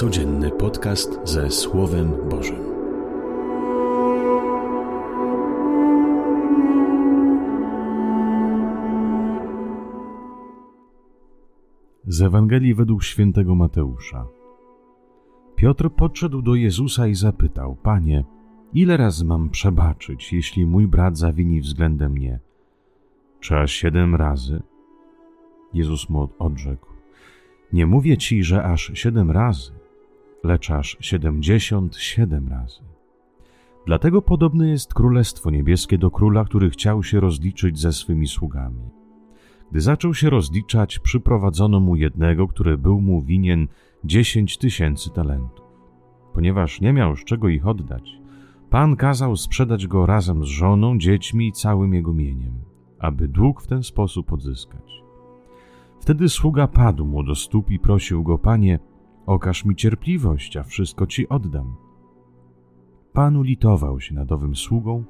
Codzienny podcast ze Słowem Bożym. Z Ewangelii według świętego Mateusza. Piotr podszedł do Jezusa i zapytał: Panie, ile razy mam przebaczyć, jeśli mój brat zawini względem mnie? Czy aż siedem razy? Jezus mu odrzekł: Nie mówię ci, że aż siedem razy, lecz aż siedemdziesiąt siedem razy. Dlatego podobne jest Królestwo Niebieskie do króla, który chciał się rozliczyć ze swymi sługami. Gdy zaczął się rozliczać, przyprowadzono mu jednego, który był mu winien dziesięć tysięcy talentów. Ponieważ nie miał z czego ich oddać, Pan kazał sprzedać go razem z żoną, dziećmi i całym jego mieniem, aby dług w ten sposób odzyskać. Wtedy sługa padł mu do stóp i prosił go: Panie, okaż mi cierpliwość, a wszystko ci oddam. Pan ulitował się nad owym sługą,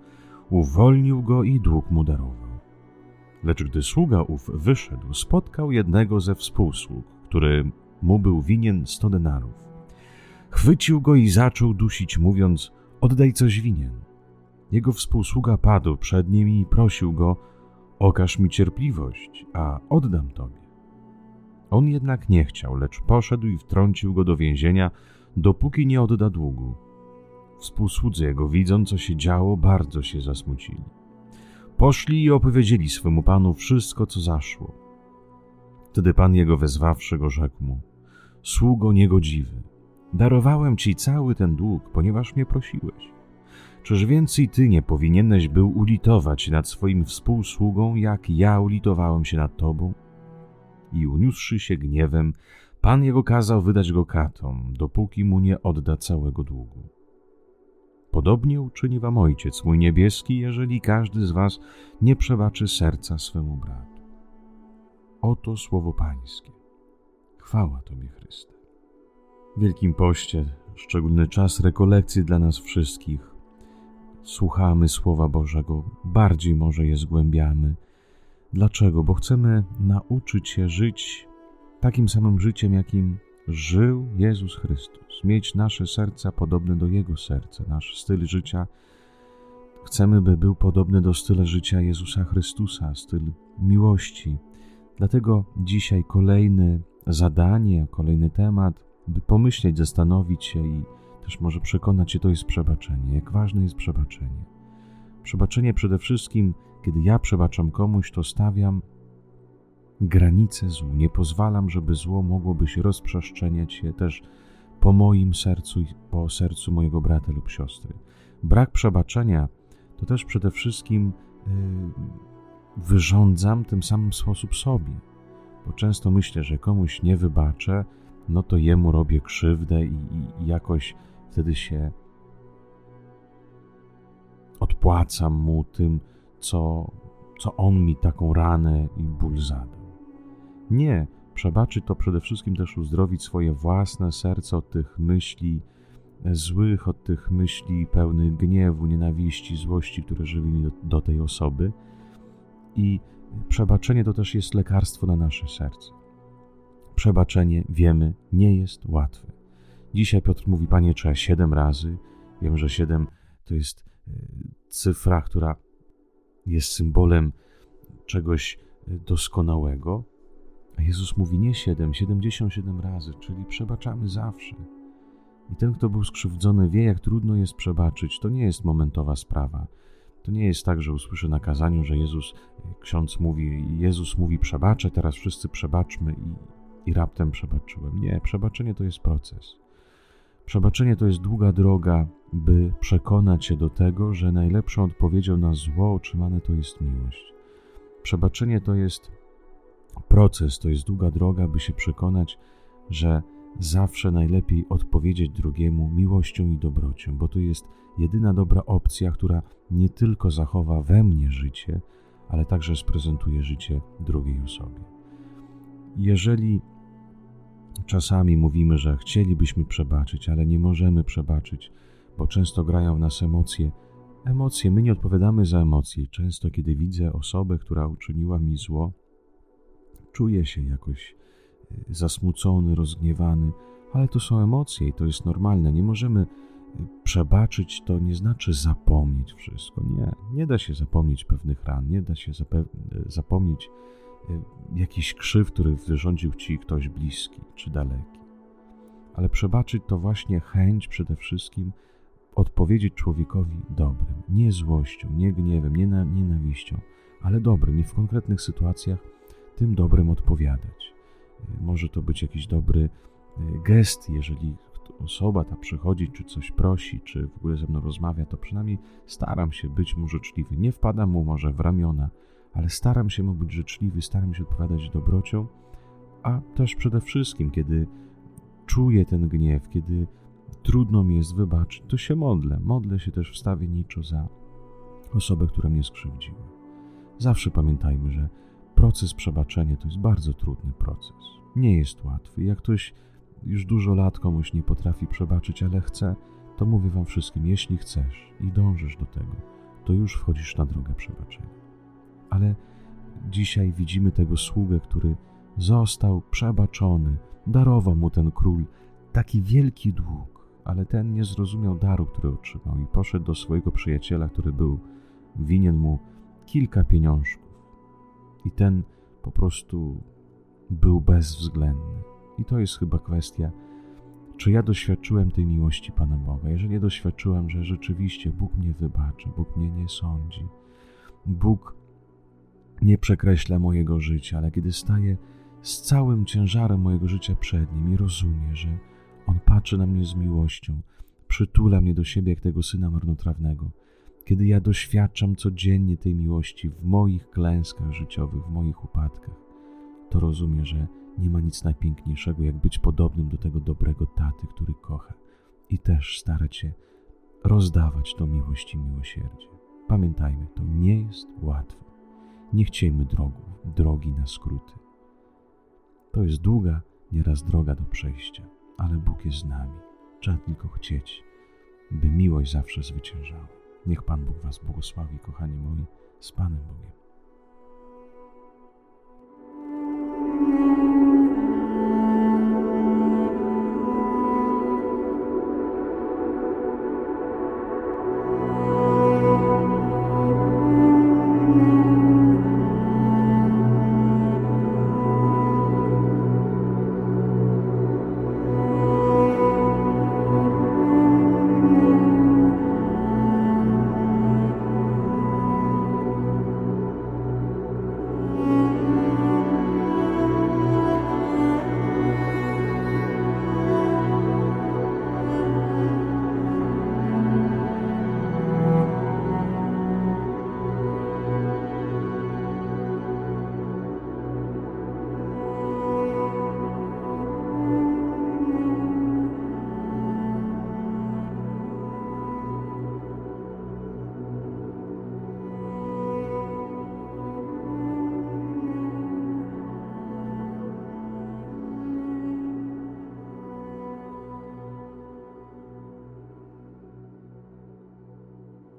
uwolnił go i dług mu darował. Lecz gdy sługa ów wyszedł, spotkał jednego ze współsług, który mu był winien sto denarów. Chwycił go i zaczął dusić, mówiąc: Oddaj coś winien. Jego współsługa padł przed nim i prosił go: Okaż mi cierpliwość, a oddam tobie. On jednak nie chciał, lecz poszedł i wtrącił go do więzienia, dopóki nie odda długu. Współsłudzy jego, widząc co się działo, bardzo się zasmucili. Poszli i opowiedzieli swemu panu wszystko, co zaszło. Wtedy pan jego wezwawszy go rzekł mu: Sługo niegodziwy, darowałem ci cały ten dług, ponieważ mnie prosiłeś. Czyż więcej ty nie powinieneś był ulitować nad swoim współsługą, jak ja ulitowałem się nad tobą? I uniósłszy się gniewem, pan jego kazał wydać go katom, dopóki mu nie odda całego długu. Podobnie uczyni wam Ojciec mój niebieski, jeżeli każdy z was nie przebaczy serca swemu bratu. Oto słowo Pańskie. Chwała Tobie, Chryste. W Wielkim Poście, szczególny czas rekolekcji dla nas wszystkich. Słuchamy Słowa Bożego, bardziej może je zgłębiamy. Dlaczego? Bo chcemy nauczyć się żyć takim samym życiem, jakim żył Jezus Chrystus, mieć nasze serca podobne do Jego serca, nasz styl życia. Chcemy, by był podobny do stylu życia Jezusa Chrystusa, styl miłości. Dlatego dzisiaj kolejne zadanie, kolejny temat, by pomyśleć, zastanowić się i też może przekonać się, to jest przebaczenie. Jak ważne jest przebaczenie. Przebaczenie przede wszystkim, kiedy ja przebaczam komuś, to stawiam granice złu. Nie pozwalam, żeby zło mogłoby się rozprzestrzeniać się też po moim sercu i po sercu mojego brata lub siostry. Brak przebaczenia to też przede wszystkim yy, wyrządzam tym samym sposób sobie. Bo często myślę, że komuś nie wybaczę, no to jemu robię krzywdę i, i, i jakoś wtedy się odpłacam mu tym, co, co on mi taką ranę i ból zadał. Nie, przebaczyć to przede wszystkim też uzdrowić swoje własne serce od tych myśli złych, od tych myśli pełnych gniewu, nienawiści, złości, które żywi do, do tej osoby. I przebaczenie to też jest lekarstwo na nasze serce. Przebaczenie, wiemy, nie jest łatwe. Dzisiaj Piotr mówi, Panie, trzeba siedem razy. Wiem, że siedem to jest e, cyfra, która jest symbolem czegoś e, doskonałego, a Jezus mówi nie siedem, siedemdziesiąt siedem razy, czyli przebaczamy zawsze. I ten, kto był skrzywdzony, wie, jak trudno jest przebaczyć. To nie jest momentowa sprawa. To nie jest tak, że usłyszę na kazaniu, że Jezus, ksiądz mówi, Jezus mówi przebaczę, teraz wszyscy przebaczmy i, i raptem przebaczyłem. Nie, przebaczenie to jest proces. Przebaczenie to jest długa droga, by przekonać się do tego, że najlepszą odpowiedzią na zło otrzymane to jest miłość. Przebaczenie to jest proces, to jest długa droga, by się przekonać, że zawsze najlepiej odpowiedzieć drugiemu miłością i dobrocią, bo to jest jedyna dobra opcja, która nie tylko zachowa we mnie życie, ale także sprezentuje życie drugiej osobie. Jeżeli czasami mówimy, że chcielibyśmy przebaczyć, ale nie możemy przebaczyć, bo często grają w nas emocje, emocje, my nie odpowiadamy za emocje. Często, kiedy widzę osobę, która uczyniła mi zło, czuję się jakoś zasmucony, rozgniewany, ale to są emocje i to jest normalne. Nie możemy przebaczyć, to nie znaczy zapomnieć wszystko. Nie, nie da się zapomnieć pewnych ran, nie da się zapomnieć jakiś krzyw, który wyrządził ci ktoś bliski czy daleki. Ale przebaczyć to właśnie chęć przede wszystkim odpowiedzieć człowiekowi dobrym, nie złością, nie gniewem, nie nienawiścią, ale dobrym i w konkretnych sytuacjach tym dobrym odpowiadać. Może to być jakiś dobry e, gest, jeżeli osoba ta przychodzi, czy coś prosi, czy w ogóle ze mną rozmawia, to przynajmniej staram się być mu życzliwy. Nie wpadam mu może w ramiona, ale staram się mu być życzliwy, staram się odpowiadać dobrocią, a też przede wszystkim, kiedy czuję ten gniew, kiedy trudno mi jest wybaczyć, to się modlę. Modlę się też wstawienniczo za osobę, która mnie skrzywdziła. Zawsze pamiętajmy, że proces przebaczenia to jest bardzo trudny proces. Nie jest łatwy. Jak ktoś już dużo lat komuś nie potrafi przebaczyć, ale chce, to mówię wam wszystkim, jeśli chcesz i dążysz do tego, to już wchodzisz na drogę przebaczenia. Ale dzisiaj widzimy tego sługę, który został przebaczony, darował mu ten król taki wielki dług, ale ten nie zrozumiał daru, który otrzymał i poszedł do swojego przyjaciela, który był winien mu kilka pieniążków. I ten po prostu był bezwzględny. I to jest chyba kwestia, czy ja doświadczyłem tej miłości Pana Boga. Jeżeli doświadczyłem, że rzeczywiście Bóg mnie wybacza, Bóg mnie nie sądzi, Bóg nie przekreśla mojego życia, ale kiedy staję z całym ciężarem mojego życia przed Nim i rozumie, że On patrzy na mnie z miłością, przytula mnie do siebie jak tego syna marnotrawnego, kiedy ja doświadczam codziennie tej miłości w moich klęskach życiowych, w moich upadkach, to rozumiem, że nie ma nic najpiękniejszego, jak być podobnym do tego dobrego taty, który kocha i też starać się rozdawać tą miłość i miłosierdzie. Pamiętajmy, to nie jest łatwo. Nie chciejmy drogu, drogi na skróty. To jest długa, nieraz droga do przejścia, ale Bóg jest z nami. Trzeba tylko chcieć, by miłość zawsze zwyciężała. Niech Pan Bóg Was błogosławi, kochani moi, z Panem Bogiem.